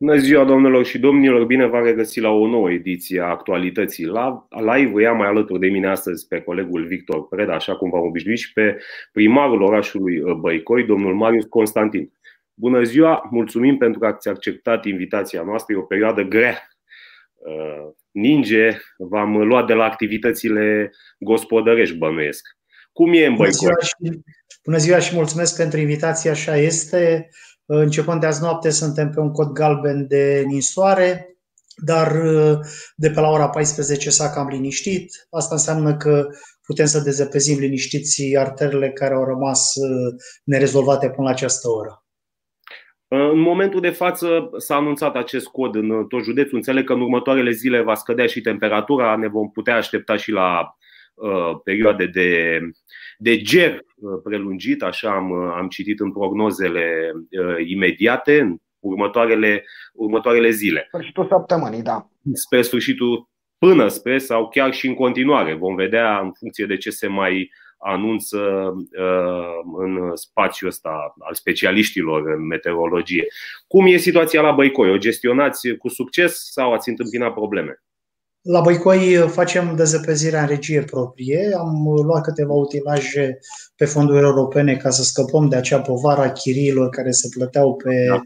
Bună ziua, domnilor și domnilor! Bine v-am regăsit la o nouă ediție a actualității live. Ia mai alături de mine astăzi pe colegul Victor Preda, așa cum v-am obișnuit, și pe primarul orașului uh, Băicoi, domnul Marius Constantin. Bună ziua! Mulțumim pentru că ați acceptat invitația noastră. E o perioadă grea. Uh, ninge, v-am luat de la activitățile gospodărești, bănuiesc. Cum e în Băicoi? Bună ziua și, bună ziua și mulțumesc pentru invitație, așa este. Începând de azi noapte suntem pe un cod galben de ninsoare, dar de pe la ora 14 s-a cam liniștit. Asta înseamnă că putem să dezăpezim liniștiți arterele care au rămas nerezolvate până la această oră. În momentul de față s-a anunțat acest cod în tot județul. Înțeleg că în următoarele zile va scădea și temperatura, ne vom putea aștepta și la uh, perioade de, de ger Uh, prelungit, așa am, uh, am citit în prognozele uh, imediate, în următoarele, următoarele zile. Sfârșitul săptămânii, da. Spre sfârșitul, până spre sau chiar și în continuare. Vom vedea în funcție de ce se mai anunță în spațiul ăsta al specialiștilor în meteorologie. Cum e situația la Băicoi? O gestionați cu succes sau ați întâmpinat probleme? La Băicoi facem dezăpezirea în regie proprie. Am luat câteva utilaje pe fonduri europene ca să scăpăm de acea povară a chiriilor care se plăteau pe da.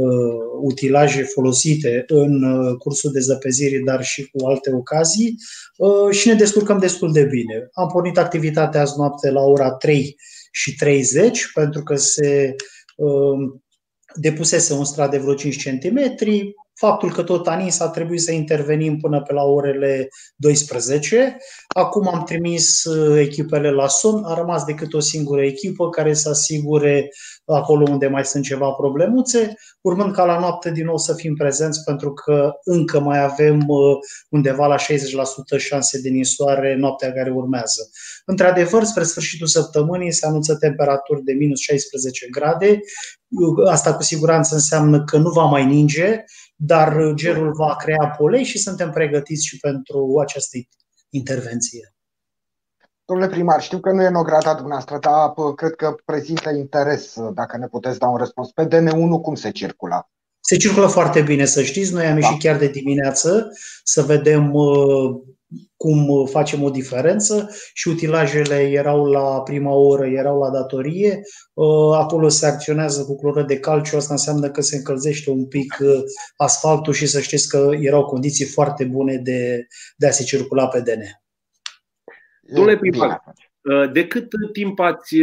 uh, utilaje folosite în uh, cursul dezăpezirii, dar și cu alte ocazii uh, și ne descurcăm destul de bine. Am pornit activitatea azi noapte la ora 3 și 30 pentru că se uh, depusese un strat de vreo 5 cm, faptul că tot anii s-a trebuit să intervenim până pe la orele 12. Acum am trimis uh, echipele la somn, a rămas decât o singură echipă care să asigure acolo unde mai sunt ceva problemuțe, urmând ca la noapte din nou să fim prezenți pentru că încă mai avem uh, undeva la 60% șanse de nisoare noaptea care urmează. Într-adevăr, spre sfârșitul săptămânii se anunță temperaturi de minus 16 grade. Asta cu siguranță înseamnă că nu va mai ninge, dar gerul va crea polei și suntem pregătiți și pentru această intervenție. Domnule primar, știu că nu e în ograda dumneavoastră, dar cred că prezintă interes dacă ne puteți da un răspuns. Pe DN1 cum se circulă? Se circulă foarte bine, să știți. Noi am ieșit da. chiar de dimineață să vedem cum facem o diferență și utilajele erau la prima oră, erau la datorie. Acolo se acționează cu cloră de calciu, asta înseamnă că se încălzește un pic asfaltul și să știți că erau condiții foarte bune de, de a se circula pe DN. Domnule primar, de cât timp ați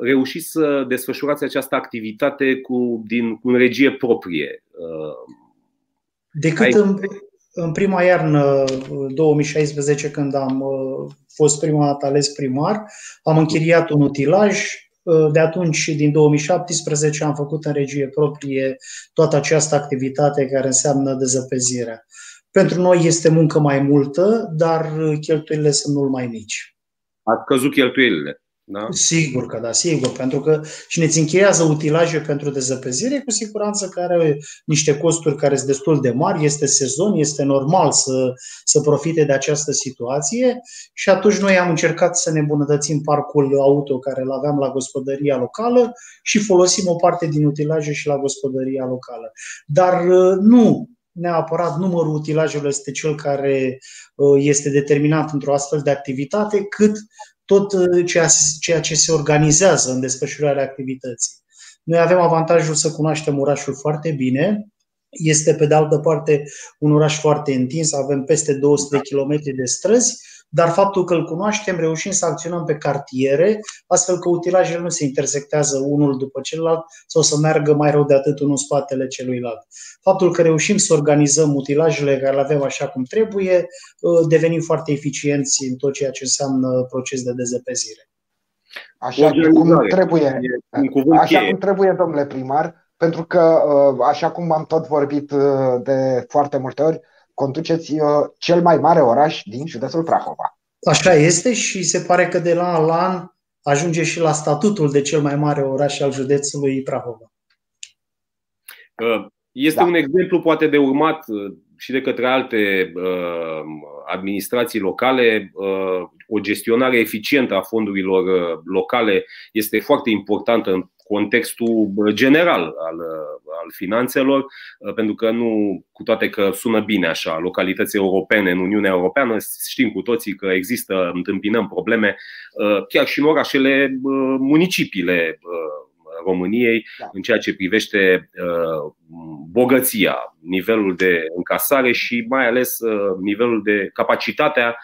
reușit să desfășurați această activitate cu, din, cu regie proprie? De cât Ai... în, în prima iarnă, 2016, când am fost prima dată ales primar, am închiriat un utilaj. De atunci, din 2017, am făcut în regie proprie toată această activitate care înseamnă dezăpezirea. Pentru noi este muncă mai multă, dar cheltuielile sunt mult mai mici. Ați căzut cheltuielile. Da? Sigur că da, sigur. Pentru că cine îți încheiază utilaje pentru dezăpezire, cu siguranță că are niște costuri care sunt destul de mari, este sezon, este normal să, să profite de această situație și atunci noi am încercat să ne îmbunătățim parcul auto care îl aveam la gospodăria locală și folosim o parte din utilaje și la gospodăria locală. Dar nu neapărat numărul utilajelor este cel care uh, este determinat într-o astfel de activitate, cât tot uh, ceea ce se organizează în desfășurarea activității. Noi avem avantajul să cunoaștem orașul foarte bine, este pe de altă parte un oraș foarte întins, avem peste 200 de kilometri de străzi dar faptul că îl cunoaștem, reușim să acționăm pe cartiere, astfel că utilajele nu se intersectează unul după celălalt sau să meargă mai rău de atât unul în spatele celuilalt. Faptul că reușim să organizăm utilajele care le avem așa cum trebuie, ă, devenim foarte eficienți în tot ceea ce înseamnă proces de dezăpezire. Așa cum trebuie, așa cum trebuie, domnule primar, pentru că, ă, așa cum am tot vorbit ă, de foarte multe ori, conduceți uh, cel mai mare oraș din județul Prahova. Așa este și se pare că de la an la an ajunge și la statutul de cel mai mare oraș al județului Prahova. Uh, este da. un exemplu poate de urmat uh, și de către alte administrații locale. O gestionare eficientă a fondurilor locale este foarte importantă în contextul general al, al finanțelor, pentru că nu, cu toate că sună bine așa, localități europene în Uniunea Europeană, știm cu toții că există, întâmpinăm probleme chiar și în orașele, municipiile României da. în ceea ce privește uh, bogăția, nivelul de încasare și mai ales uh, nivelul de capacitatea uh,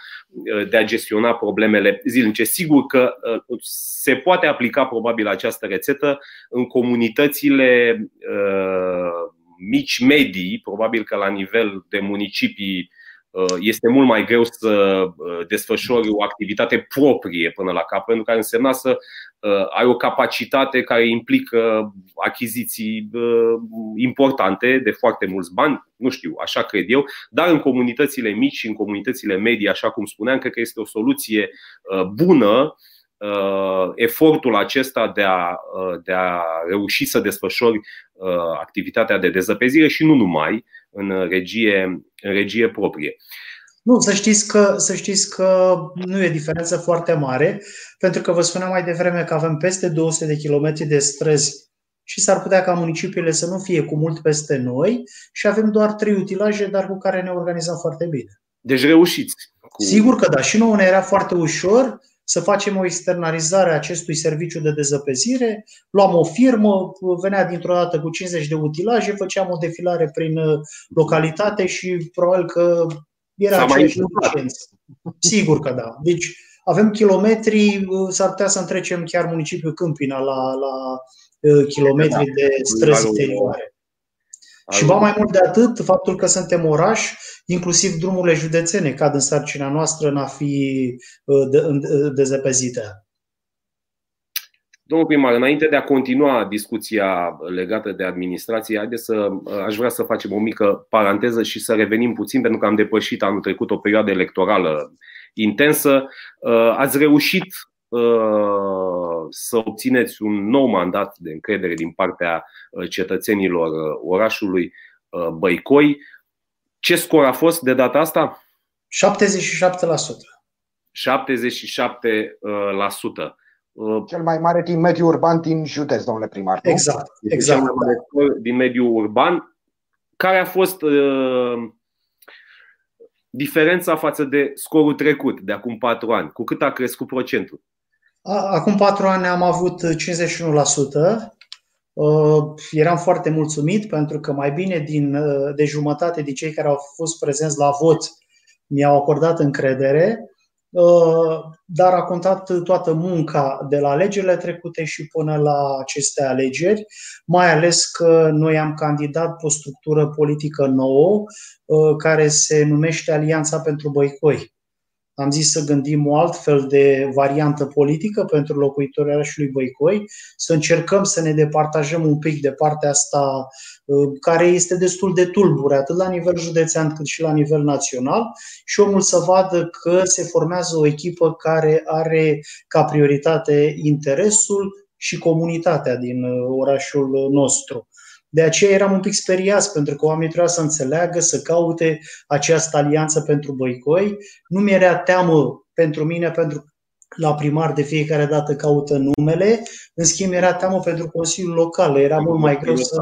de a gestiona problemele zilnice. Sigur că se poate aplica probabil această rețetă în comunitățile mici, medii, probabil că la nivel de municipii Uh, este mult mai greu să uh, desfășori o activitate proprie până la capăt, pentru că ar însemna să uh, ai o capacitate care implică achiziții importante de foarte mulți bani, nu știu, așa cred eu, dar în comunitățile mici și în comunitățile medii, așa cum spuneam, cred că este o soluție bună efortul acesta de a, de a reuși să desfășori activitatea de dezăpezire și nu numai, în regie, în regie proprie. Nu, să știți, că, să știți că nu e diferență foarte mare, pentru că vă spuneam mai devreme că avem peste 200 de kilometri de străzi și s-ar putea ca municipiile să nu fie cu mult peste noi și avem doar trei utilaje, dar cu care ne organizăm foarte bine. Deci reușiți. Cu... Sigur că da. Și nouă ne era foarte ușor să facem o externalizare a acestui serviciu de dezăpezire. Luam o firmă, venea dintr-o dată cu 50 de utilaje, făceam o defilare prin uh, localitate și probabil că era aceeași eficiență. Sigur că da. Deci avem kilometri, uh, s-ar putea să întrecem chiar municipiul Câmpina la, la uh, kilometri de străzi interioare. Și va mai mult de atât, faptul că suntem oraș, inclusiv drumurile județene cad în sarcina noastră în a fi uh, uh, dezepezite. Domnul primar, înainte de a continua discuția legată de administrație, haideți să, uh, aș vrea să facem o mică paranteză și să revenim puțin, pentru că am depășit anul trecut o perioadă electorală intensă. Ați reușit să obțineți un nou mandat de încredere din partea uh, cetățenilor uh, orașului uh, Băicoi. Ce scor a fost de data asta? 77%. 77%. Cel mai mare din mediul urban din județ, domnule primar. Nu? Exact. exact. Cel mai mare scor din mediul urban. Care a fost uh, diferența față de scorul trecut, de acum patru ani? Cu cât a crescut procentul? Acum patru ani am avut 51%. Uh, eram foarte mulțumit pentru că mai bine din, uh, de jumătate de cei care au fost prezenți la vot mi-au acordat încredere, uh, dar a contat toată munca de la alegerile trecute și până la aceste alegeri, mai ales că noi am candidat pe o structură politică nouă care se numește Alianța pentru Băicoi am zis să gândim o altfel de variantă politică pentru locuitorii orașului Băicoi, să încercăm să ne departajăm un pic de partea asta uh, care este destul de tulbure, atât la nivel județean cât și la nivel național, și omul să vadă că se formează o echipă care are ca prioritate interesul și comunitatea din uh, orașul nostru. De aceea eram un pic speriați, pentru că oamenii trebuia să înțeleagă, să caute această alianță pentru Băicoi. Nu mi-era teamă pentru mine, pentru la primar de fiecare dată caută numele, în schimb era teamă pentru Consiliul Local, era mult mai greu să,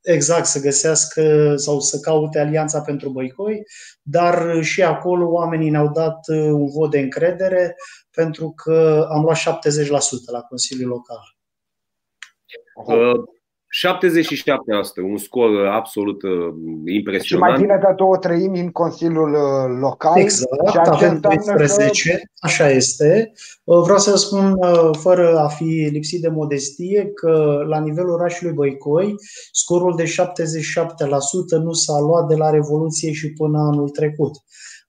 exact, să găsească sau să caute alianța pentru Băicoi, dar și acolo oamenii ne-au dat un vot de încredere pentru că am luat 70% la Consiliul Local. Uh 77%, un scor absolut uh, impresionant. Și mai bine de două treimi în Consiliul uh, Local. Exact, avem 12, că... așa este. Uh, vreau să spun, fără a fi lipsit de modestie, că la nivelul orașului Băicoi, scorul de 77% nu s-a luat de la Revoluție și până anul trecut.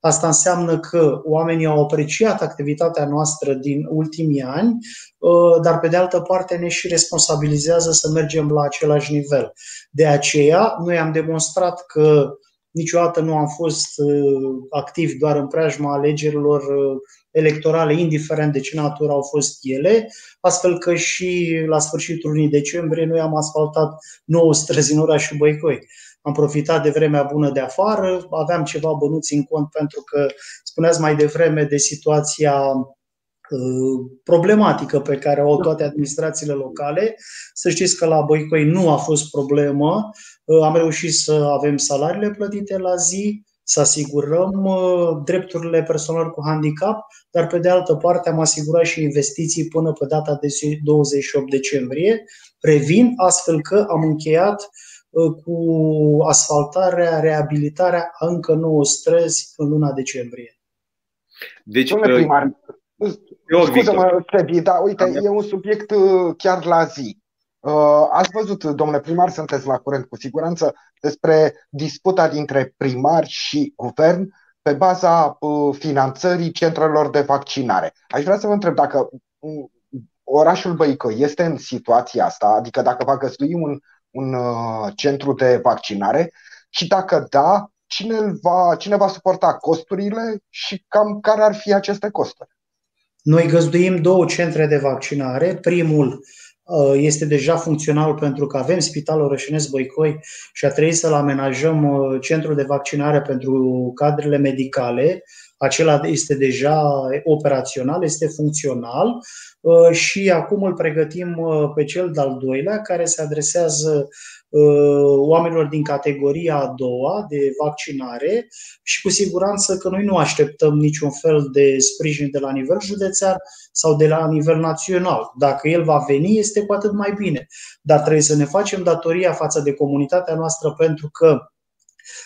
Asta înseamnă că oamenii au apreciat activitatea noastră din ultimii ani, uh, dar pe de altă parte ne și responsabilizează să mergem la același nivel. De aceea, noi am demonstrat că niciodată nu am fost uh, activi doar în preajma alegerilor uh, electorale, indiferent de ce natură au fost ele, astfel că și la sfârșitul lunii decembrie noi am asfaltat 9 străzi în orașul Băicoi am profitat de vremea bună de afară, aveam ceva bănuți în cont pentru că spuneați mai devreme de situația problematică pe care o au toate administrațiile locale. Să știți că la Băicoi nu a fost problemă. Am reușit să avem salariile plătite la zi, să asigurăm drepturile persoanelor cu handicap, dar pe de altă parte am asigurat și investiții până pe data de 28 decembrie. Revin astfel că am încheiat cu asfaltarea, reabilitarea a încă 9 străzi în luna decembrie. Deci, Domnule primar, scuză-mă, Sebi, dar uite, e un subiect uh, chiar la zi. Uh, ați văzut, domnule primar, sunteți la curent cu siguranță despre disputa dintre primari și guvern pe baza uh, finanțării centrelor de vaccinare. Aș vrea să vă întreb dacă orașul Băică este în situația asta, adică dacă va găzdui un, un centru de vaccinare și dacă da, cine va, cine va suporta costurile și cam care ar fi aceste costuri? Noi găzduim două centre de vaccinare. Primul uh, este deja funcțional pentru că avem Spitalul Rășinesc Băicoi și a trebuit să-l amenajăm uh, centrul de vaccinare pentru cadrele medicale. Acela este deja operațional, este funcțional uh, și acum îl pregătim pe cel de-al doilea, care se adresează Uh, oamenilor din categoria a doua de vaccinare și cu siguranță că noi nu așteptăm niciun fel de sprijin de la nivel județean sau de la nivel național. Dacă el va veni, este cu atât mai bine. Dar trebuie să ne facem datoria față de comunitatea noastră pentru că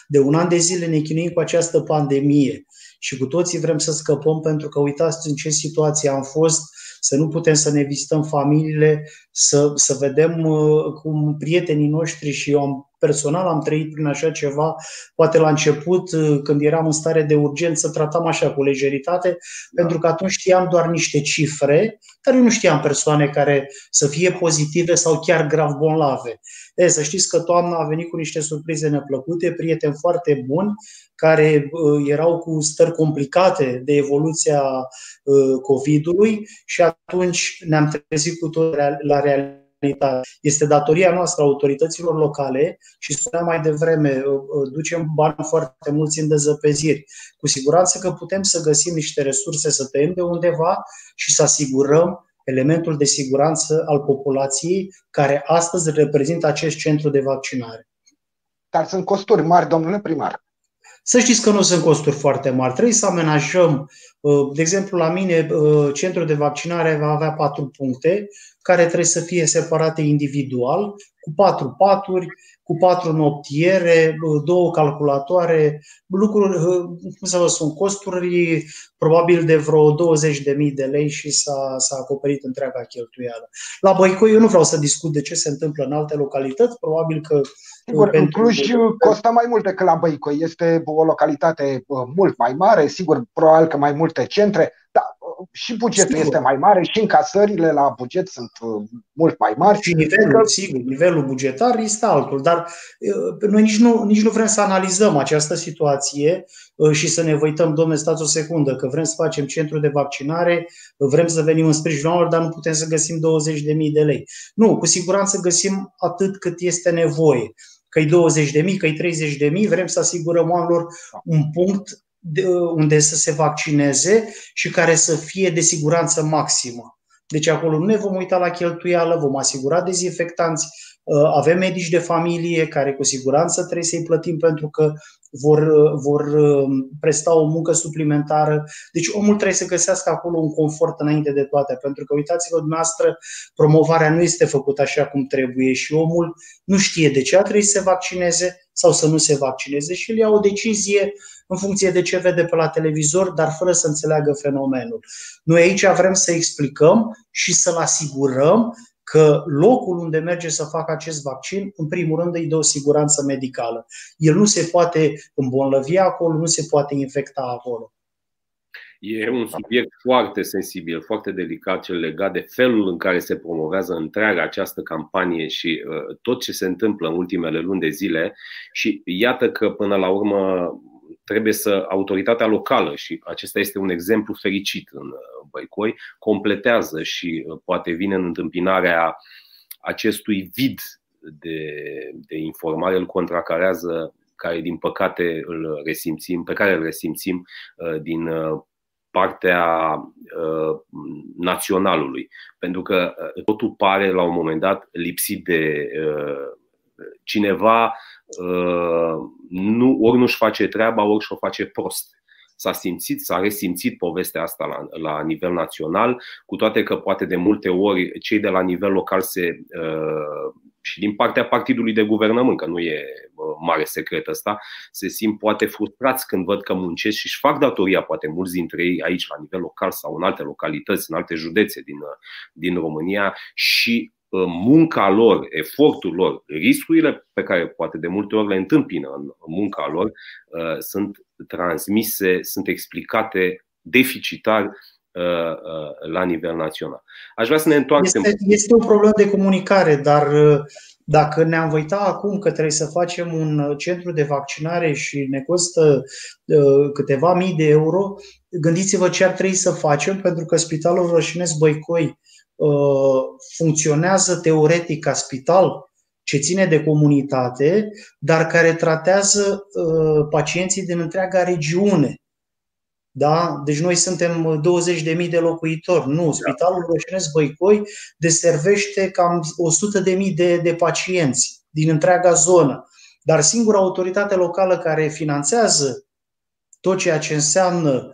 de un an de zile ne chinuim cu această pandemie și cu toții vrem să scăpăm pentru că uitați în ce situație am fost să nu putem să ne vizităm familiile, să, să vedem uh, cum prietenii noștri și eu am personal am trăit prin așa ceva, poate la început, uh, când eram în stare de urgență, tratam așa cu lejeritate, da. pentru că atunci știam doar niște cifre, dar eu nu știam persoane care să fie pozitive sau chiar grav bolnave. E, să știți că toamna a venit cu niște surprize neplăcute, prieteni foarte buni, care uh, erau cu stări complicate de evoluția uh, COVID-ului și atunci ne-am trezit cu tot la realitate este datoria noastră autorităților locale și spuneam mai devreme, uh, ducem bani foarte mulți în dezăpeziri. Cu siguranță că putem să găsim niște resurse să tăiem de undeva și să asigurăm elementul de siguranță al populației care astăzi reprezintă acest centru de vaccinare. Dar sunt costuri mari, domnule primar. Să știți că nu sunt costuri foarte mari. Trebuie să amenajăm, uh, de exemplu, la mine, uh, centrul de vaccinare va avea patru puncte care trebuie să fie separate individual, cu patru paturi, cu patru noptiere, două calculatoare, lucruri, cum să vă spun, costuri probabil de vreo 20.000 de lei și s-a, s-a acoperit întreaga cheltuială. La Băicoi eu nu vreau să discut de ce se întâmplă în alte localități, probabil că Sigur, pentru... Cluj costă mai mult decât la Băicoi. Este o localitate mult mai mare, sigur, probabil că mai multe centre, dar și bugetul sigur. este mai mare și încasările la buget sunt uh, mult mai mari. Și nivelul, că... sigur, nivelul bugetar este altul, dar uh, noi nici nu, nici nu vrem să analizăm această situație uh, și să ne văităm, domnule, stați o secundă, că vrem să facem centru de vaccinare, vrem să venim în sprijinul oamenilor, dar nu putem să găsim 20.000 de lei. Nu, cu siguranță găsim atât cât este nevoie că-i 20 de mii, că-i 30 de mii, vrem să asigurăm oamenilor un punct unde să se vaccineze și care să fie de siguranță maximă. Deci acolo nu ne vom uita la cheltuială, vom asigura dezinfectanți, uh, avem medici de familie care cu siguranță trebuie să-i plătim pentru că vor, uh, vor uh, presta o muncă suplimentară. Deci omul trebuie să găsească acolo un confort înainte de toate, pentru că uitați-vă dumneavoastră, promovarea nu este făcută așa cum trebuie și omul nu știe de ce a trebuit să se vaccineze sau să nu se vaccineze și el ia o decizie în funcție de ce vede pe la televizor, dar fără să înțeleagă fenomenul. Noi aici vrem să explicăm și să-l asigurăm că locul unde merge să facă acest vaccin, în primul rând, îi dă o siguranță medicală. El nu se poate îmbolnăvi acolo, nu se poate infecta acolo. E un subiect foarte sensibil, foarte delicat, cel legat de felul în care se promovează întreaga această campanie și uh, tot ce se întâmplă în ultimele luni de zile. Și iată că, până la urmă, trebuie să autoritatea locală, și acesta este un exemplu fericit în uh, Băicoi, completează și uh, poate vine în întâmpinarea acestui vid de, de informare, îl contracarează, care din păcate îl resimțim, pe care îl resimțim din partea uh, naționalului. Pentru că uh, totul pare la un moment dat lipsit de uh, cineva, uh, nu, ori nu-și face treaba, ori și-o face prost s-a simțit, s-a resimțit povestea asta la, la nivel național, cu toate că poate de multe ori cei de la nivel local se uh, și din partea partidului de guvernământ, că nu e mare secret ăsta, se simt poate frustrați când văd că muncesc și își fac datoria, poate mulți dintre ei aici, la nivel local sau în alte localități, în alte județe din, din România și uh, munca lor, efortul lor, riscurile pe care poate de multe ori le întâmpină în munca lor, uh, sunt transmise, sunt explicate deficitar uh, la nivel național. Aș vrea să ne întoarcem. Este, este o problemă de comunicare, dar dacă ne-am uitat acum că trebuie să facem un centru de vaccinare și ne costă uh, câteva mii de euro, gândiți-vă ce ar trebui să facem, pentru că Spitalul Rășinesc Băicoi uh, funcționează teoretic ca spital ce ține de comunitate, dar care tratează uh, pacienții din întreaga regiune. Da? Deci noi suntem 20.000 de locuitori. Nu, Spitalul Roșinesc Băicoi deservește cam 100.000 de, de pacienți din întreaga zonă. Dar singura autoritate locală care finanțează tot ceea ce înseamnă uh,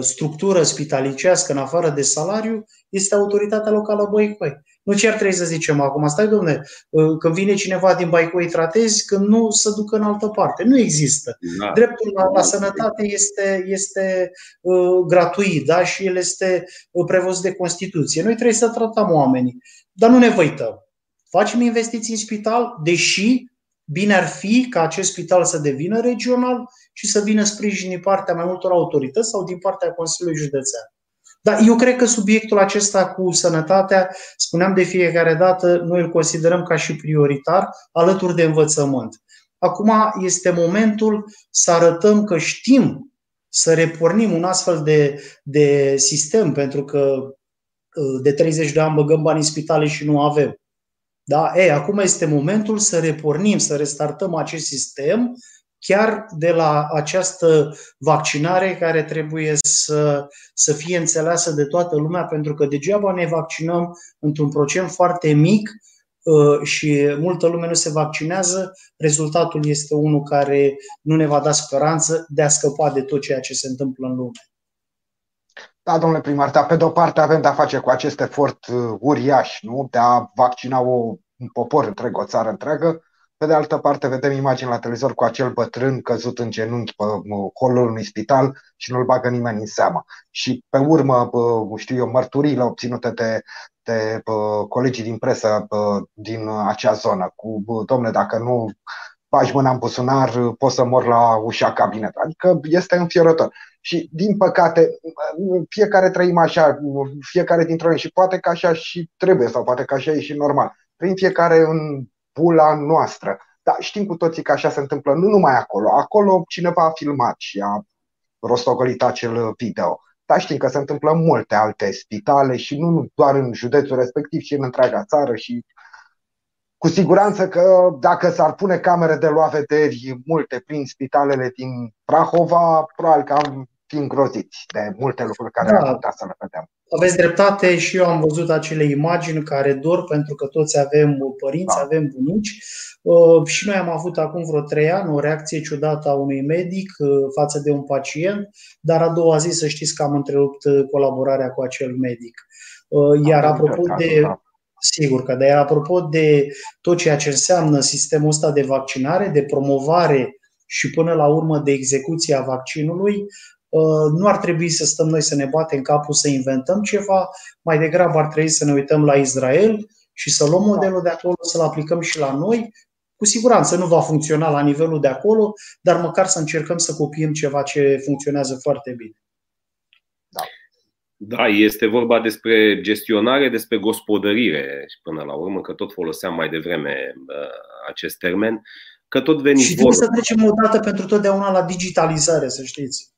structură spitalicească în afară de salariu este autoritatea locală Băicoi. Nu ce ar trebui să zicem acum, stai domne, uh, când vine cineva din Baico îi tratezi, când nu să ducă în altă parte. Nu există. Da. Dreptul la, la sănătate este, este uh, gratuit da? și el este uh, prevăzut de Constituție. Noi trebuie să tratăm oamenii, dar nu ne văităm. Facem investiții în spital, deși bine ar fi ca acest spital să devină regional și să vină sprijin din partea mai multor autorități sau din partea Consiliului Județean. Dar eu cred că subiectul acesta cu sănătatea, spuneam de fiecare dată, noi îl considerăm ca și prioritar alături de învățământ. Acum este momentul să arătăm că știm să repornim un astfel de, de sistem, pentru că uh, de 30 de ani băgăm bani în spitale și nu avem. Da? E, acum este momentul să repornim, să restartăm acest sistem chiar de la această vaccinare care trebuie să, să fie înțeleasă de toată lumea, pentru că degeaba ne vaccinăm într-un procent foarte mic uh, și multă lume nu se vaccinează, rezultatul este unul care nu ne va da speranță de a scăpa de tot ceea ce se întâmplă în lume. Da, domnule primar, dar pe de-o parte avem de-a face cu acest efort uh, uriaș, nu? De a vaccina o, un popor întreg, o țară întreagă, pe de altă parte, vedem imagini la televizor cu acel bătrân căzut în genunchi pe holul unui spital și nu-l bagă nimeni în seamă. Și pe urmă, știu eu, mărturiile obținute de, de colegii din presă din acea zonă cu, domne, dacă nu bagi mâna în buzunar, poți să mor la ușa cabinet. Adică este înfiorător. Și, din păcate, fiecare trăim așa, fiecare dintre noi și poate că așa și trebuie sau poate că așa e și normal. Prin fiecare în bula noastră. Dar știm cu toții că așa se întâmplă nu numai acolo. Acolo cineva a filmat și a rostogolit acel video. Dar știm că se întâmplă în multe alte spitale și nu doar în județul respectiv, ci în întreaga țară și cu siguranță că dacă s-ar pune camere de lua vederi multe prin spitalele din Prahova, probabil că am fi îngroziți de multe lucruri care da. am putea să le vedem. Aveți dreptate și eu am văzut acele imagini care dor pentru că toți avem părinți, da. avem bunici uh, și noi am avut acum vreo trei ani o reacție ciudată a unui medic uh, față de un pacient, dar a doua zi să știți că am întrerupt uh, colaborarea cu acel medic. Iar apropo de, da. Sigur că, dar apropo de tot ceea ce înseamnă sistemul ăsta de vaccinare, de promovare și până la urmă de execuție a vaccinului, Uh, nu ar trebui să stăm noi să ne batem capul să inventăm ceva, mai degrabă ar trebui să ne uităm la Israel și să luăm modelul de acolo, să-l aplicăm și la noi. Cu siguranță nu va funcționa la nivelul de acolo, dar măcar să încercăm să copiem ceva ce funcționează foarte bine. Da. Da, este vorba despre gestionare, despre gospodărire până la urmă, că tot foloseam mai devreme uh, acest termen, că tot veni Și trebuie să trecem o dată pentru totdeauna la digitalizare, să știți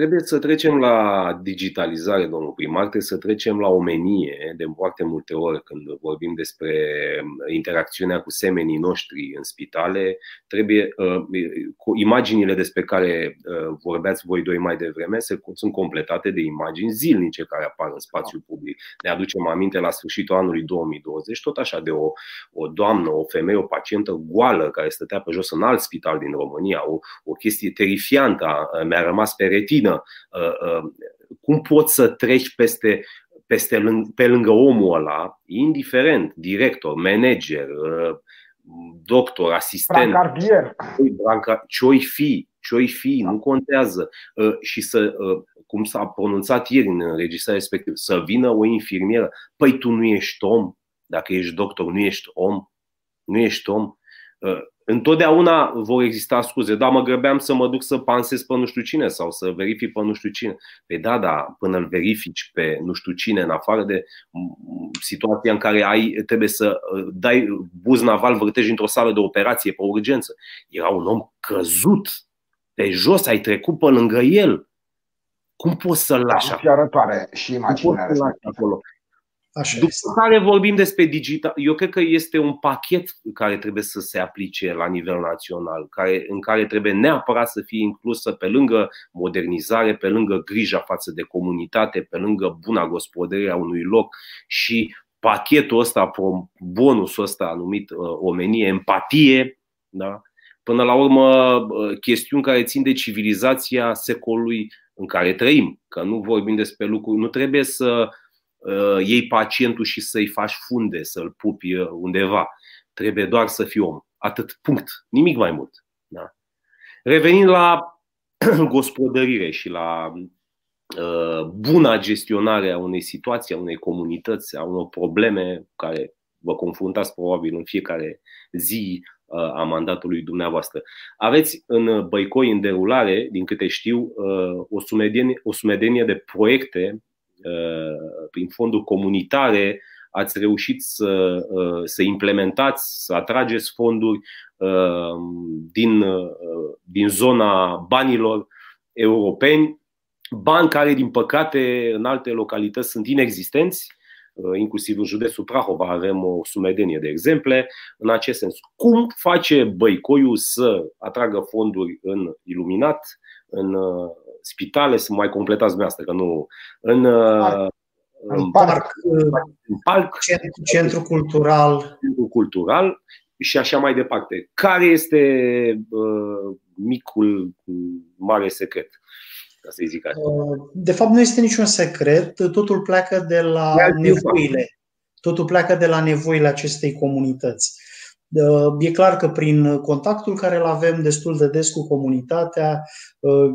Trebuie să trecem la digitalizare, domnul primar, trebuie să trecem la omenie de foarte multe ori când vorbim despre interacțiunea cu semenii noștri în spitale. Trebuie, uh, cu imaginile despre care uh, vorbeați voi doi mai devreme sunt completate de imagini zilnice care apar în spațiul public. Ne aducem aminte la sfârșitul anului 2020, tot așa de o, o doamnă, o femeie, o pacientă goală care stătea pe jos în alt spital din România, o, o chestie terifiantă, mi-a rămas pe retină vină. Uh, uh, cum poți să treci peste, peste pe lângă omul ăla, indiferent, director, manager, uh, doctor, asistent, ce-oi fi, ce-oi fi, nu contează. Și să, cum s-a pronunțat ieri în înregistrarea respectivă, să vină o infirmieră, păi tu nu ești om, dacă ești doctor, nu ești om, nu ești om. Întotdeauna vor exista scuze. Da, mă grăbeam să mă duc să pansez pe nu știu cine sau să verific pe nu știu cine. Păi da, da, până îl verifici pe nu știu cine, în afară de situația în care ai, trebuie să uh, dai buz naval, vârtești într-o sală de operație pe urgență. Era un om căzut pe jos, ai trecut pe lângă el. Cum poți să-l lași acolo? și imaginea acolo? Așa După este. care vorbim despre digital, eu cred că este un pachet care trebuie să se aplice la nivel național, care, în care trebuie neapărat să fie inclusă pe lângă modernizare, pe lângă grija față de comunitate, pe lângă buna gospodărire a unui loc și pachetul ăsta, bonusul ăsta numit uh, omenie, empatie, da? până la urmă uh, chestiuni care țin de civilizația secolului în care trăim, că nu vorbim despre lucruri, nu trebuie să uh, iei pacientul și să-i faci funde, să-l pupi uh, undeva. Trebuie doar să fii om. Atât, punct. Nimic mai mult. Da. Revenind la gospodărire și la uh, buna gestionare a unei situații, a unei comunități, a unor probleme care vă confruntați probabil în fiecare zi uh, a mandatului dumneavoastră. Aveți în Băicoi în derulare, din câte știu, uh, o sumedenie, o sumedenie de proiecte Uh, prin fonduri comunitare, ați reușit să, uh, să implementați, să atrageți fonduri uh, din, din zona banilor europeni, bani care, din păcate, în alte localități sunt inexistenți, inclusiv în județul Prahova avem o sumedenie de exemple în acest sens. Cum face Băicoiul să atragă fonduri în iluminat, în spitale, să mai completați dumneavoastră, că nu. În, uh, în parc, în parc centru, centru cultural. Centru cultural și așa mai departe. Care este uh, micul mare secret? Ca să zic așa. Uh, de fapt, nu este niciun secret. Totul pleacă de la nevoile. Totul pleacă de la nevoile acestei comunități. E clar că prin contactul care îl avem destul de des cu comunitatea,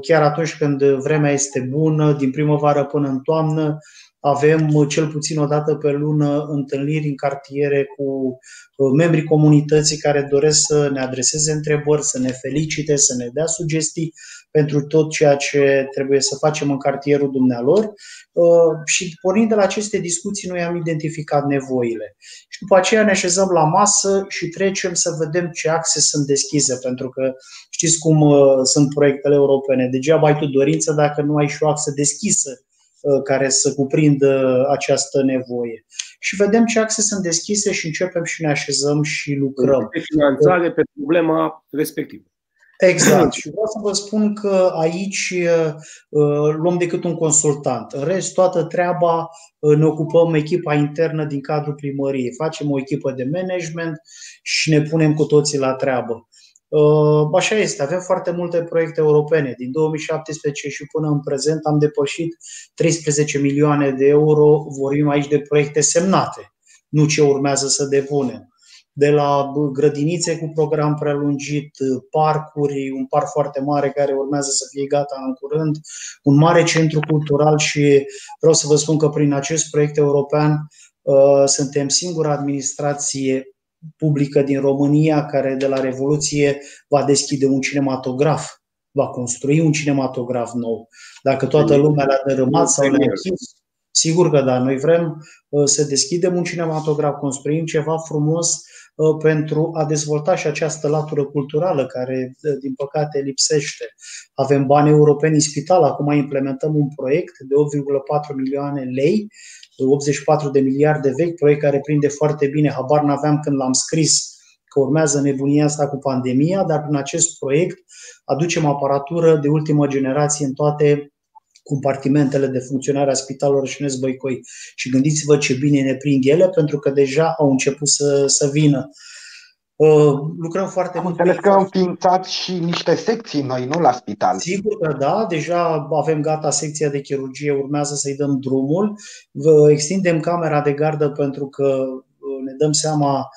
chiar atunci când vremea este bună, din primăvară până în toamnă, avem cel puțin o dată pe lună întâlniri în cartiere cu membrii comunității care doresc să ne adreseze întrebări, să ne felicite, să ne dea sugestii pentru tot ceea ce trebuie să facem în cartierul dumnealor uh, și pornind de la aceste discuții noi am identificat nevoile. Și după aceea ne așezăm la masă și trecem să vedem ce axe sunt deschise, pentru că știți cum uh, sunt proiectele europene. Degeaba ai tu dorință dacă nu ai și o axă deschisă uh, care să cuprindă această nevoie. Și vedem ce axe sunt deschise și începem și ne așezăm și lucrăm. Pe finanțare pe problema respectivă. Exact. Și vreau să vă spun că aici uh, luăm decât un consultant. În rest, toată treaba uh, ne ocupăm echipa internă din cadrul primăriei. Facem o echipă de management și ne punem cu toții la treabă. Uh, așa este, avem foarte multe proiecte europene. Din 2017 și până în prezent am depășit 13 milioane de euro. Vorbim aici de proiecte semnate, nu ce urmează să depunem de la grădinițe cu program prelungit, parcuri, un parc foarte mare care urmează să fie gata în curând, un mare centru cultural și vreau să vă spun că prin acest proiect european uh, suntem singura administrație publică din România care de la Revoluție va deschide un cinematograf, va construi un cinematograf nou. Dacă toată lumea l-a dărâmat sau l-a închis, sigur că da, noi vrem uh, să deschidem un cinematograf, construim ceva frumos pentru a dezvolta și această latură culturală care, din păcate, lipsește. Avem bani europeni în spital, acum implementăm un proiect de 8,4 milioane lei 84 de miliarde vechi, proiect care prinde foarte bine, habar n-aveam când l-am scris că urmează nebunia asta cu pandemia, dar prin acest proiect aducem aparatură de ultimă generație în toate compartimentele de funcționare a spitalelor și Băicoi. Și gândiți-vă ce bine ne prind ele, pentru că deja au început să, să vină. Uh, lucrăm foarte Am mult. înțeles că au înființat și niște secții noi, nu la spital. Sigur că da, deja avem gata secția de chirurgie, urmează să-i dăm drumul. Extindem camera de gardă pentru că uh, ne dăm seama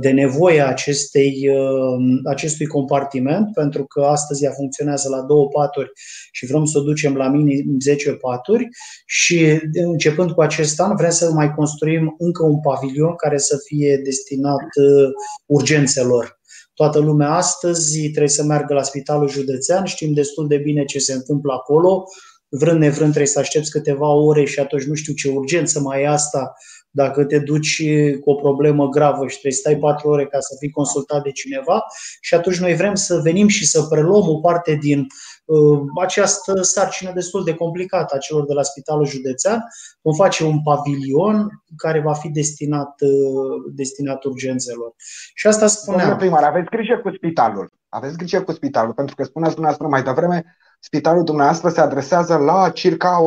de nevoia acestei, uh, acestui compartiment, pentru că astăzi ea funcționează la două paturi și vrem să o ducem la minim 10 paturi și începând cu acest an vrem să mai construim încă un pavilion care să fie destinat uh, urgențelor. Toată lumea astăzi trebuie să meargă la spitalul județean, știm destul de bine ce se întâmplă acolo, vrând nevrând trebuie să aștepți câteva ore și atunci nu știu ce urgență mai e asta dacă te duci cu o problemă gravă și trebuie să stai patru ore ca să fii consultat de cineva și atunci noi vrem să venim și să preluăm o parte din uh, această sarcină destul de complicată a celor de la Spitalul Județean. Vom face un pavilion care va fi destinat, uh, destinat urgențelor. Și asta spuneam. Domnule primar, aveți grijă cu spitalul. Aveți grijă cu spitalul, pentru că spuneați dumneavoastră mai devreme, spitalul dumneavoastră se adresează la circa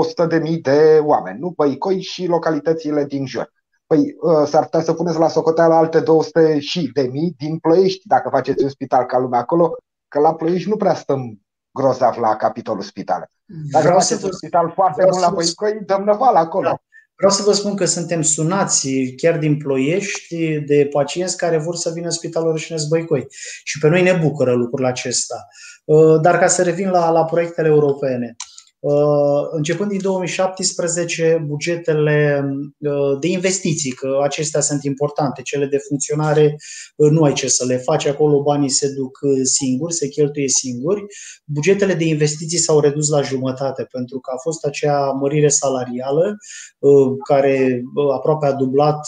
100.000 de oameni, nu Băicoi și localitățile din jur. Păi ă, s-ar putea să puneți la socoteală alte 200 și de mii din Ploiești, dacă faceți un spital ca lumea acolo, că la Ploiești nu prea stăm grozav la capitolul spital. Dacă Vreau faceți să un spital foarte bun la Băicoi, dăm năval acolo. Da. Vreau să vă spun că suntem sunați chiar din Ploiești de pacienți care vor să vină în Spitalul Rășinesc Băicoi. Și pe noi ne bucură lucrul acesta. Ă, dar ca să revin la, la proiectele europene. Uh, începând din 2017, bugetele uh, de investiții, că acestea sunt importante, cele de funcționare uh, nu ai ce să le faci, acolo banii se duc singuri, se cheltuie singuri. Bugetele de investiții s-au redus la jumătate pentru că a fost acea mărire salarială care aproape a dublat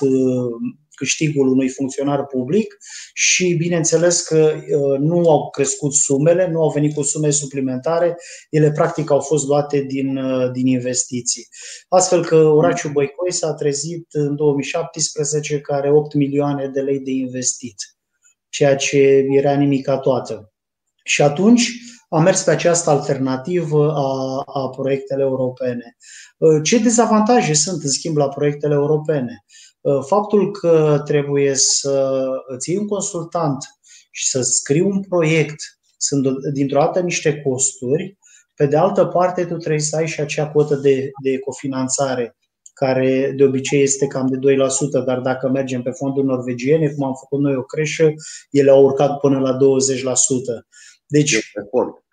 câștigul unui funcționar public și bineînțeles că uh, nu au crescut sumele, nu au venit cu sume suplimentare, ele practic au fost luate din, uh, din investiții. Astfel că orașul Băicoi s-a trezit în 2017 care are 8 milioane de lei de investit, ceea ce era nimica toată. Și atunci am mers pe această alternativă a, a proiectele europene. Uh, ce dezavantaje sunt, în schimb, la proiectele europene? Uh, faptul că trebuie să îți iei un consultant și să scrii un proiect sunt dintr-o dată niște costuri, pe de altă parte tu trebuie să ai și acea cotă de, de cofinanțare care de obicei este cam de 2%, dar dacă mergem pe fonduri norvegiene, cum am făcut noi o creșă, ele au urcat până la 20%. Deci,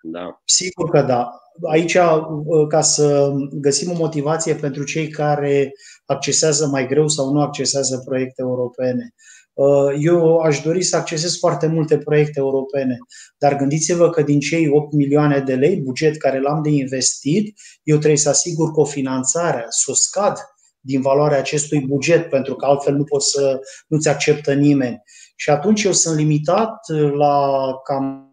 da. sigur că da. Aici, uh, ca să găsim o motivație pentru cei care accesează mai greu sau nu accesează proiecte europene. Uh, eu aș dori să accesez foarte multe proiecte europene, dar gândiți-vă că din cei 8 milioane de lei, buget care l-am de investit, eu trebuie să asigur cofinanțarea, să o scad din valoarea acestui buget, pentru că altfel nu poți să nu-ți acceptă nimeni. Și atunci eu sunt limitat la cam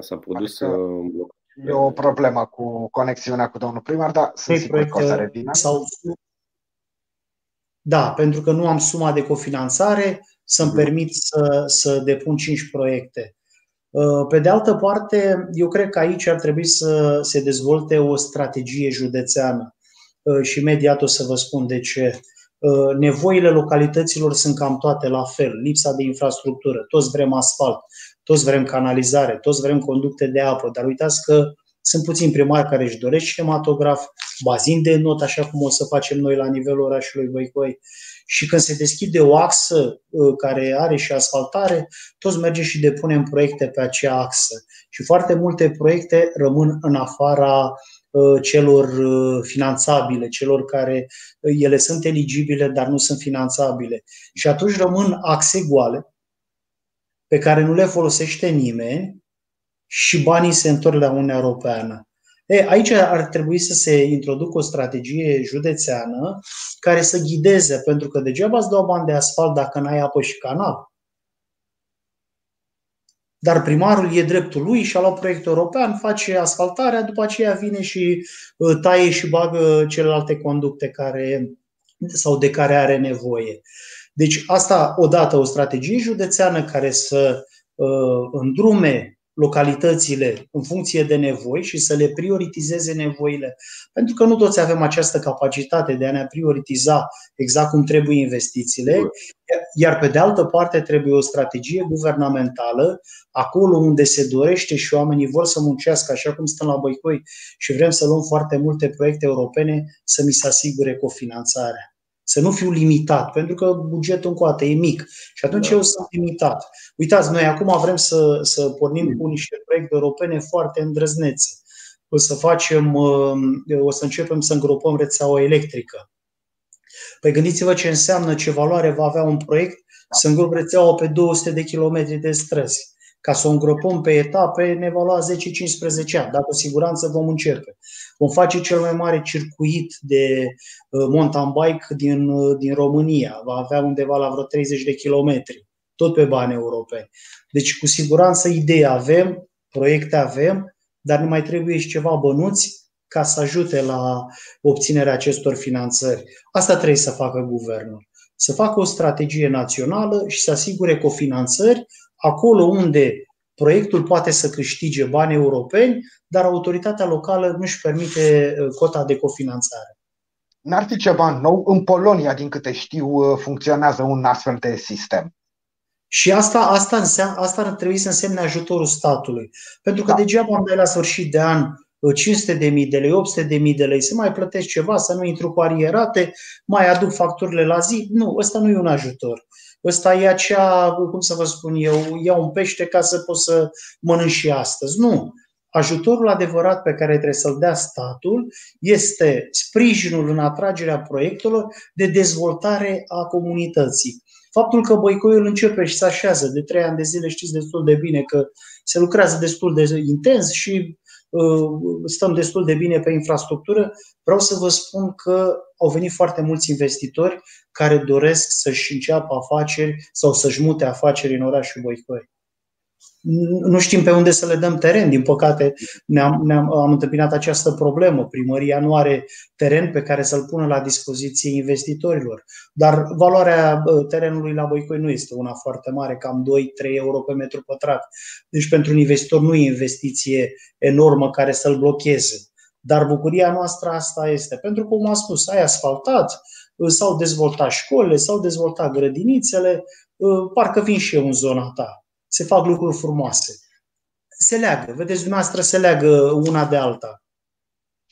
s-a produs adică... Uh, E o problemă cu conexiunea cu domnul primar, dar sunt păi, sigur că o să revină. Sau... Da, pentru că nu am suma de cofinanțare să-mi mm. permit să, să depun 5 proiecte. Uh, pe de altă parte, eu cred că aici ar trebui să se dezvolte o strategie județeană uh, și imediat o să vă spun de ce. Uh, nevoile localităților sunt cam toate la fel. Lipsa de infrastructură, toți vrem asfalt, toți vrem canalizare, toți vrem conducte de apă, dar uitați că sunt puțini primari care își doresc cinematograf, bazin de not, așa cum o să facem noi la nivelul orașului Băicoi. Și când se deschide o axă uh, care are și asfaltare, toți mergem și depunem proiecte pe acea axă. Și foarte multe proiecte rămân în afara uh, celor uh, finanțabile, celor care ele sunt eligibile, dar nu sunt finanțabile. Și atunci rămân axe goale, pe care nu le folosește nimeni și banii se întorc la Uniunea Europeană. E, aici ar trebui să se introducă o strategie județeană care să ghideze, pentru că degeaba îți dau bani de asfalt dacă n-ai apă și canal. Dar primarul e dreptul lui și a luat proiectul european, face asfaltarea, după aceea vine și uh, taie și bagă celelalte conducte care, sau de care are nevoie. Deci asta, odată, o strategie județeană care să uh, îndrume localitățile în funcție de nevoi și să le prioritizeze nevoile. Pentru că nu toți avem această capacitate de a ne prioritiza exact cum trebuie investițiile, iar pe de altă parte trebuie o strategie guvernamentală acolo unde se dorește și oamenii vor să muncească așa cum stăm la Băicoi și vrem să luăm foarte multe proiecte europene să mi se asigure cofinanțarea să nu fiu limitat, pentru că bugetul încoate e mic și atunci da. eu sunt limitat. Uitați, noi acum vrem să, să pornim cu niște proiecte europene foarte îndrăznețe. O să facem, uh, o să începem să îngropăm rețeaua electrică. Păi gândiți-vă ce înseamnă, ce valoare va avea un proiect să îngrop rețeaua pe 200 de kilometri de străzi. Ca să o îngropăm pe etape ne va lua 10-15 ani, dar cu siguranță vom începe. Vom face cel mai mare circuit de uh, mountain bike din, uh, din România. Va avea undeva la vreo 30 de kilometri, tot pe bani europeni. Deci, cu siguranță, idei avem, proiecte avem, dar ne mai trebuie și ceva bănuți ca să ajute la obținerea acestor finanțări. Asta trebuie să facă guvernul. Să facă o strategie națională și să asigure cofinanțări acolo unde proiectul poate să câștige bani europeni, dar autoritatea locală nu își permite uh, cota de cofinanțare. N-ar fi ceva nou? În Polonia, din câte știu, uh, funcționează un astfel de sistem. Și asta, asta, înseamnă, asta ar trebui să însemne ajutorul statului. Pentru că da. degeaba am dat la sfârșit de an 500 uh, de mii de lei, 800 de mii de lei, să mai plătesc ceva, să nu intru cu arierate, mai aduc facturile la zi. Nu, ăsta nu e un ajutor. Ăsta e acea, cum să vă spun eu, iau un pește ca să pot să mănânc și astăzi. Nu. Ajutorul adevărat pe care trebuie să-l dea statul este sprijinul în atragerea proiectelor de dezvoltare a comunității. Faptul că Băicoiul începe și se așează de trei ani de zile, știți destul de bine că se lucrează destul de intens și uh, stăm destul de bine pe infrastructură, vreau să vă spun că au venit foarte mulți investitori care doresc să-și înceapă afaceri sau să-și mute afaceri în orașul Boicoi. Nu știm pe unde să le dăm teren. Din păcate, ne-am, ne-am am întâmpinat această problemă. Primăria nu are teren pe care să-l pună la dispoziție investitorilor. Dar valoarea terenului la Boicoi nu este una foarte mare, cam 2-3 euro pe metru pătrat. Deci pentru un investitor nu e investiție enormă care să-l blocheze. Dar bucuria noastră asta este. Pentru că, cum am spus, ai asfaltat, s-au dezvoltat școlile, s-au dezvoltat grădinițele, parcă vin și eu în zona ta. Se fac lucruri frumoase. Se leagă, vedeți dumneavoastră, se leagă una de alta.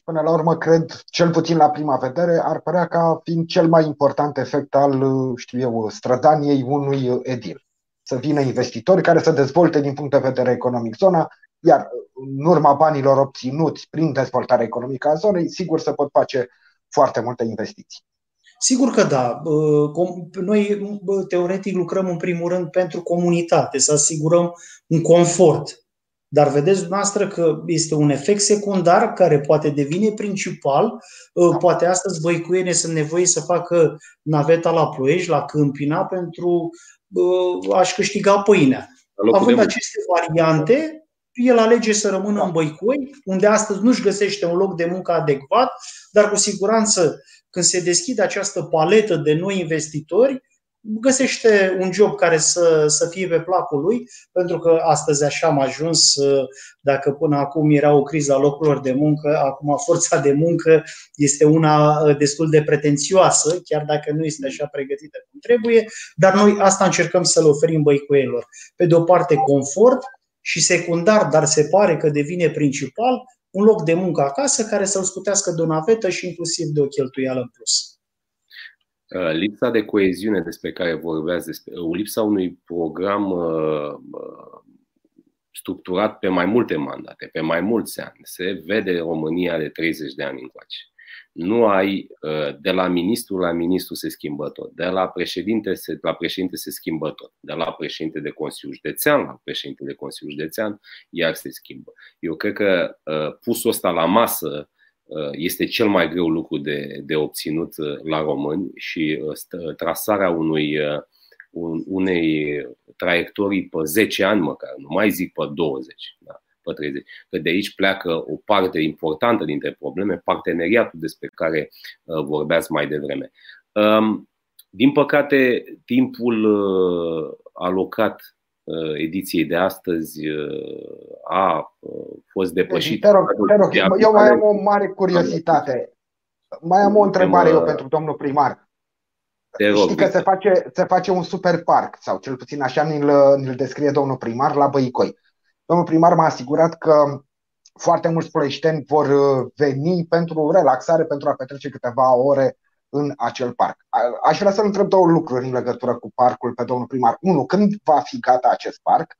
Până la urmă, cred, cel puțin la prima vedere, ar părea ca fiind cel mai important efect al, știu eu, strădaniei unui edil. Să vină investitori care să dezvolte din punct de vedere economic zona, iar în urma banilor obținuți prin dezvoltarea economică a zonei, sigur se pot face foarte multe investiții. Sigur că da. Noi, teoretic, lucrăm în primul rând pentru comunitate, să asigurăm un confort. Dar vedeți dumneavoastră că este un efect secundar care poate devine principal. Poate astăzi băicuiene sunt nevoie să facă naveta la Ploiești, la Câmpina, pentru a-și câștiga pâinea. Având aceste variante, el alege să rămână în Băicoi, unde astăzi nu-și găsește un loc de muncă adecvat, dar cu siguranță când se deschide această paletă de noi investitori, găsește un job care să, să fie pe placul lui, pentru că astăzi așa am ajuns, dacă până acum era o criză a locurilor de muncă, acum forța de muncă este una destul de pretențioasă, chiar dacă nu este așa pregătită cum trebuie, dar noi asta încercăm să le oferim băicuielor. Pe de o parte confort și secundar, dar se pare că devine principal, un loc de muncă acasă care să-l scutească de o navetă și inclusiv de o cheltuială în plus. Uh, lipsa de coeziune despre care vorbeați, despre, uh, lipsa unui program uh, structurat pe mai multe mandate, pe mai mulți ani, se vede România de 30 de ani încoace. Nu ai de la ministru la ministru se schimbă tot, de la președinte se, la președinte se schimbă tot, de la președinte de Consiliu Județean la președinte de Consiliu Județean iar se schimbă. Eu cred că pusul ăsta la masă este cel mai greu lucru de, de obținut la români și trasarea unui unei traiectorii pe 10 ani măcar, nu mai zic pe 20, da, pe 30. Că de aici pleacă o parte importantă dintre probleme, parteneriatul despre care uh, vorbeați mai devreme. Um, din păcate, timpul uh, alocat uh, ediției de astăzi a fost depășit. Te rog, te rog, eu mai am o mare curiozitate. Mai am o întrebare eu pentru domnul primar. Te rog, Știi că se face, se face un super parc, sau cel puțin așa ni-l, ni descrie domnul primar la Băicoi. Domnul primar m-a asigurat că foarte mulți ploieșteni vor uh, veni pentru relaxare, pentru a petrece câteva ore în acel parc. Aș vrea să-l întreb două lucruri în legătură cu parcul pe domnul primar. Unu, când va fi gata acest parc?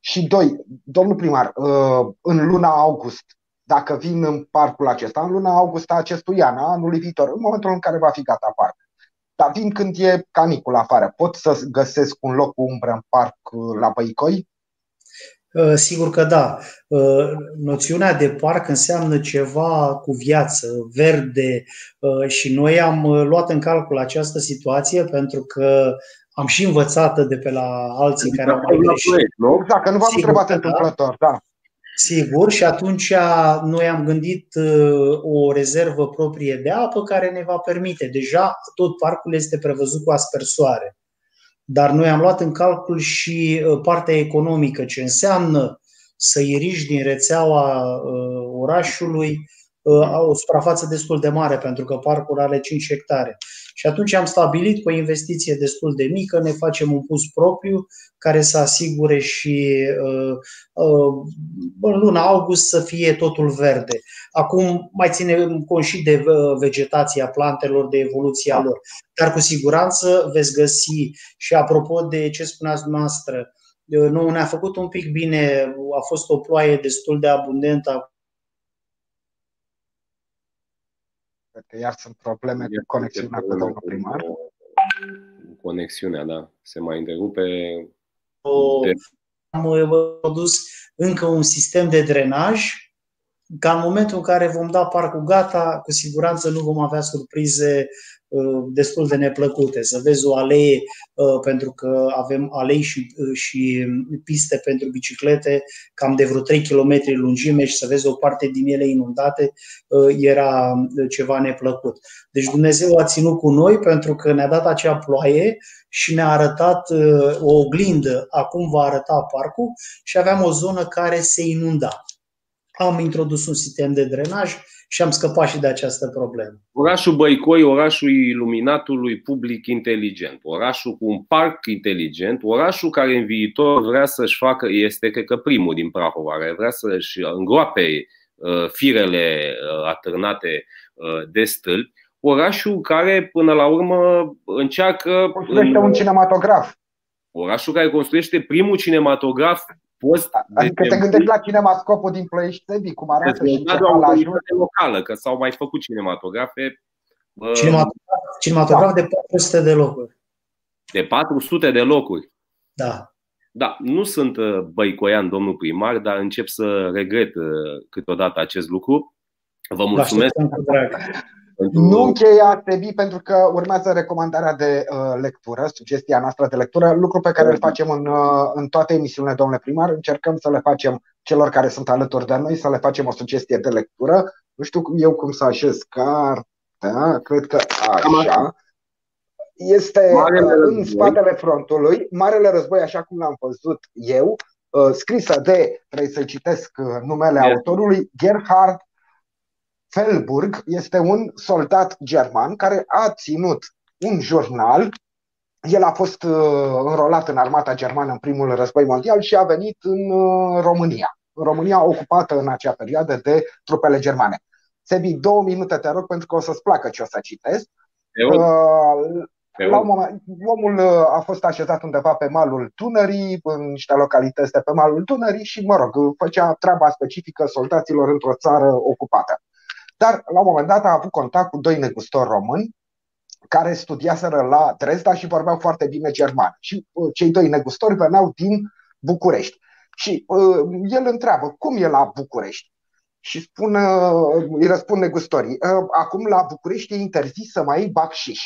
Și doi, domnul primar, uh, în luna august, dacă vin în parcul acesta, în luna august a acestui an, anului viitor, în momentul în care va fi gata parc, dar vin când e canicul afară. Pot să găsesc un loc cu umbră în parc uh, la Băicoi? Uh, sigur că da. Uh, noțiunea de parc înseamnă ceva cu viață, verde și noi am luat în calcul această situație pentru că am și învățat de pe la alții care au mai greșit. Exact, că nu v-am întrebat da. întâmplător, da. Sigur, și atunci noi am gândit uh, o rezervă proprie de apă care ne va permite. Deja tot parcul este prevăzut cu aspersoare. Dar noi am luat în calcul și uh, partea economică, ce înseamnă să iriși din rețeaua uh, orașului o suprafață destul de mare, pentru că parcul are 5 hectare. Și atunci am stabilit cu o investiție destul de mică, ne facem un pus propriu care să asigure și uh, uh, în luna august să fie totul verde. Acum mai ținem cont și de uh, vegetația plantelor, de evoluția lor. Dar cu siguranță veți găsi și apropo de ce spuneați dumneavoastră, nu ne-a făcut un pic bine, a fost o ploaie destul de abundentă Cred că iar sunt probleme cu conexiunea cu domnul primar. Conexiunea, da. Se mai întrerupe. De... Am produs încă un sistem de drenaj ca în momentul în care vom da parcul gata, cu siguranță nu vom avea surprize Uh, destul de neplăcute. Să vezi o alee, uh, pentru că avem alei și, uh, și piste pentru biciclete cam de vreo 3 km lungime și să vezi o parte din ele inundate, era ceva neplăcut. Deci Dumnezeu a ținut cu noi pentru că ne-a dat acea ploaie și ne-a arătat o oglindă acum va arăta parcul și aveam o zonă care se inunda. Am introdus un sistem de drenaj și am scăpat și de această problemă. Orașul Băicoi, orașul iluminatului public inteligent, orașul cu un parc inteligent, orașul care în viitor vrea să-și facă, este cred că primul din Prahova, care vrea să-și îngroape uh, firele uh, atârnate uh, de stâlpi, orașul care până la urmă încearcă... Construiește un cinematograf. Orașul care construiește primul cinematograf post adică te gândești la cinemascopul din Ploiești Sebi, cum arată și ce la locală, că s-au mai făcut cinematografe. Cinematograf, cinematograf da. de 400 de locuri. De 400 de locuri. Da. Da, nu sunt uh, băicoian, domnul primar, dar încep să regret uh, câteodată acest lucru. Vă mulțumesc. Pentru... Nu încheia TV pentru că urmează recomandarea de uh, lectură, sugestia noastră de lectură, lucru pe care îl facem în, uh, în toate emisiunile, domnule primar. Încercăm să le facem celor care sunt alături de noi, să le facem o sugestie de lectură. Nu știu eu cum să așez cartea, cred că așa. Este Marele în spatele frontului, Marele Război, așa cum l-am văzut eu, uh, scrisă de, trebuie să citesc uh, numele autorului, Gerhard Felburg este un soldat german care a ținut un jurnal. El a fost uh, înrolat în armata germană în primul război mondial și a venit în uh, România. În România ocupată în acea perioadă de trupele germane. Sebi, două minute te rog pentru că o să-ți placă ce o să citesc. Uh, la un moment, omul a fost așezat undeva pe malul Dunării, în niște localități de pe malul Dunării și, mă rog, făcea treaba specifică soldaților într-o țară ocupată. Dar la un moment dat a avut contact cu doi negustori români care studiaseră la Dresda și vorbeau foarte bine german. Și uh, cei doi negustori veneau din București. Și uh, el întreabă, cum e la București? Și spune, uh, îi răspund negustorii, uh, acum la București e interzis să mai iei bacșiș.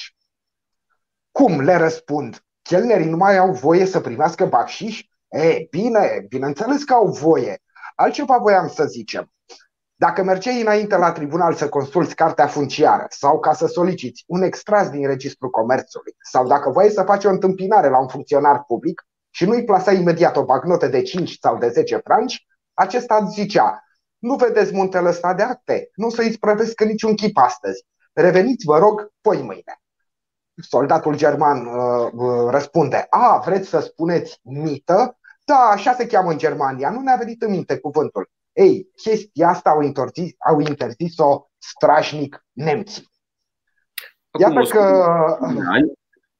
Cum le răspund? Chelnerii nu mai au voie să primească bacșiș? E, bine, bineînțeles că au voie. Altceva voiam să zicem. Dacă mergeai înainte la tribunal să consulți cartea funciară sau ca să soliciți un extras din registrul comerțului sau dacă voiai să faci o întâmpinare la un funcționar public și nu-i plasa imediat o bagnotă de 5 sau de 10 franci, acesta îți zicea, nu vedeți muntele ăsta de acte, nu să-i sprăvesc niciun chip astăzi. Reveniți, vă rog, poi mâine. Soldatul german uh, uh, răspunde, a, vreți să spuneți mită? Da, așa se cheamă în Germania, nu ne-a venit în minte cuvântul. Ei, chestia asta au interzis, au interzis-o strașnic nemții. Iată că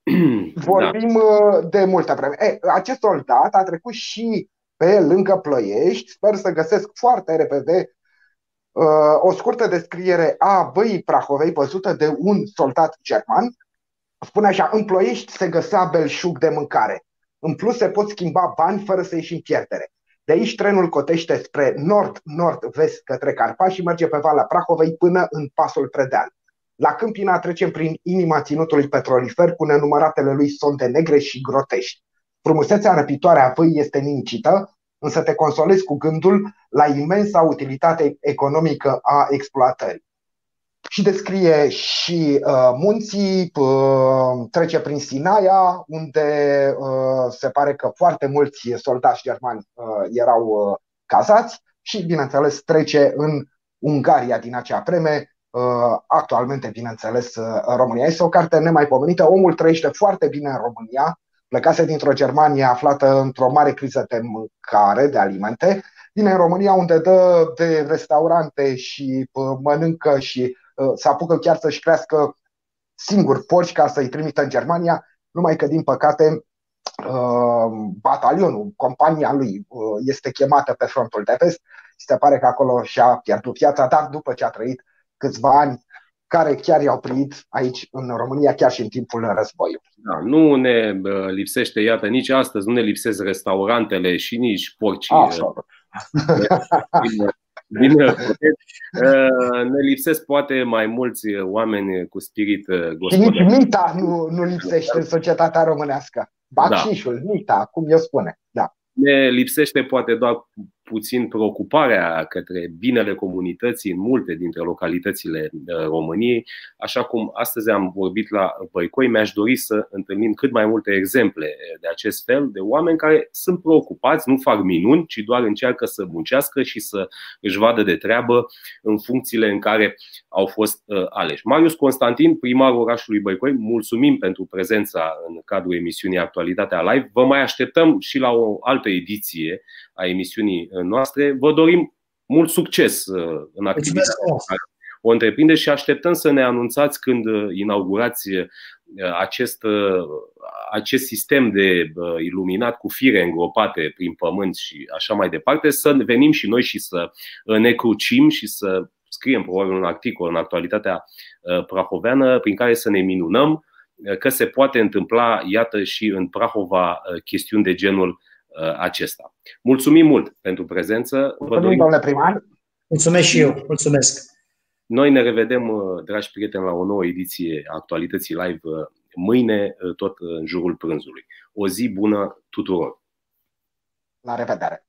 vorbim da. de multă vreme. Ei, acest soldat a trecut și pe lângă Ploiești. Sper să găsesc foarte repede uh, o scurtă descriere a băii Prahovei văzută de un soldat german. Spune așa, în Ploiești se găsea belșug de mâncare. În plus se pot schimba bani fără să ieși în pierdere. De aici trenul cotește spre nord-nord-vest către Carpați și merge pe Valea Prahovei până în pasul Predeal. La Câmpina trecem prin inima ținutului petrolifer cu nenumăratele lui sonde negre și grotești. Frumusețea răpitoare a văii este nimicită, însă te consolezi cu gândul la imensa utilitate economică a exploatării și descrie și uh, munții, uh, trece prin Sinaia, unde uh, se pare că foarte mulți soldați germani uh, erau uh, cazați și, bineînțeles, trece în Ungaria din acea vreme, uh, actualmente, bineînțeles, uh, România. Este o carte nemaipomenită, omul trăiește foarte bine în România, plecase dintr-o Germania aflată într-o mare criză de mâncare, de alimente, vine în România unde dă de restaurante și uh, mănâncă și Uh, să apucă chiar să-și crească singur porci ca să-i trimită în Germania, numai că, din păcate, uh, batalionul, compania lui uh, este chemată pe frontul de vest și se pare că acolo și-a pierdut viața, dar după ce a trăit câțiva ani care chiar i-au primit aici în România, chiar și în timpul războiului. Da, nu ne lipsește, iată, nici astăzi nu ne lipsesc restaurantele și nici porcii. Așa din uh, ne lipsesc poate mai mulți oameni cu spirit gospodar. Și nici mita nu, nu lipsește în societatea românească. Bacșișul, da. mita, cum eu spune. Da. Ne lipsește poate doar puțin preocuparea către binele comunității în multe dintre localitățile uh, României. Așa cum astăzi am vorbit la Băicoi, mi-aș dori să întâlnim cât mai multe exemple de acest fel de oameni care sunt preocupați, nu fac minuni, ci doar încearcă să muncească și să își vadă de treabă în funcțiile în care au fost uh, aleși. Marius Constantin, primarul orașului Băicoi, mulțumim pentru prezența în cadrul emisiunii Actualitatea Live. Vă mai așteptăm și la o altă ediție a emisiunii noastre. Vă dorim mult succes uh, în activitatea o întreprinde și așteptăm să ne anunțați când uh, inaugurați uh, acest, acest sistem de iluminat cu fire îngropate prin pământ și așa mai departe, să venim și noi și să ne crucim și să scriem probabil un articol în actualitatea prahoveană prin care să ne minunăm că se poate întâmpla, iată, și în Prahova chestiuni de genul Uh, acesta. Mulțumim mult pentru prezență. Mulțumim, domnule primar. Mulțumesc și eu. Mulțumesc. Noi ne revedem, uh, dragi prieteni, la o nouă ediție a Actualității Live uh, mâine, tot în jurul prânzului. O zi bună tuturor! La revedere!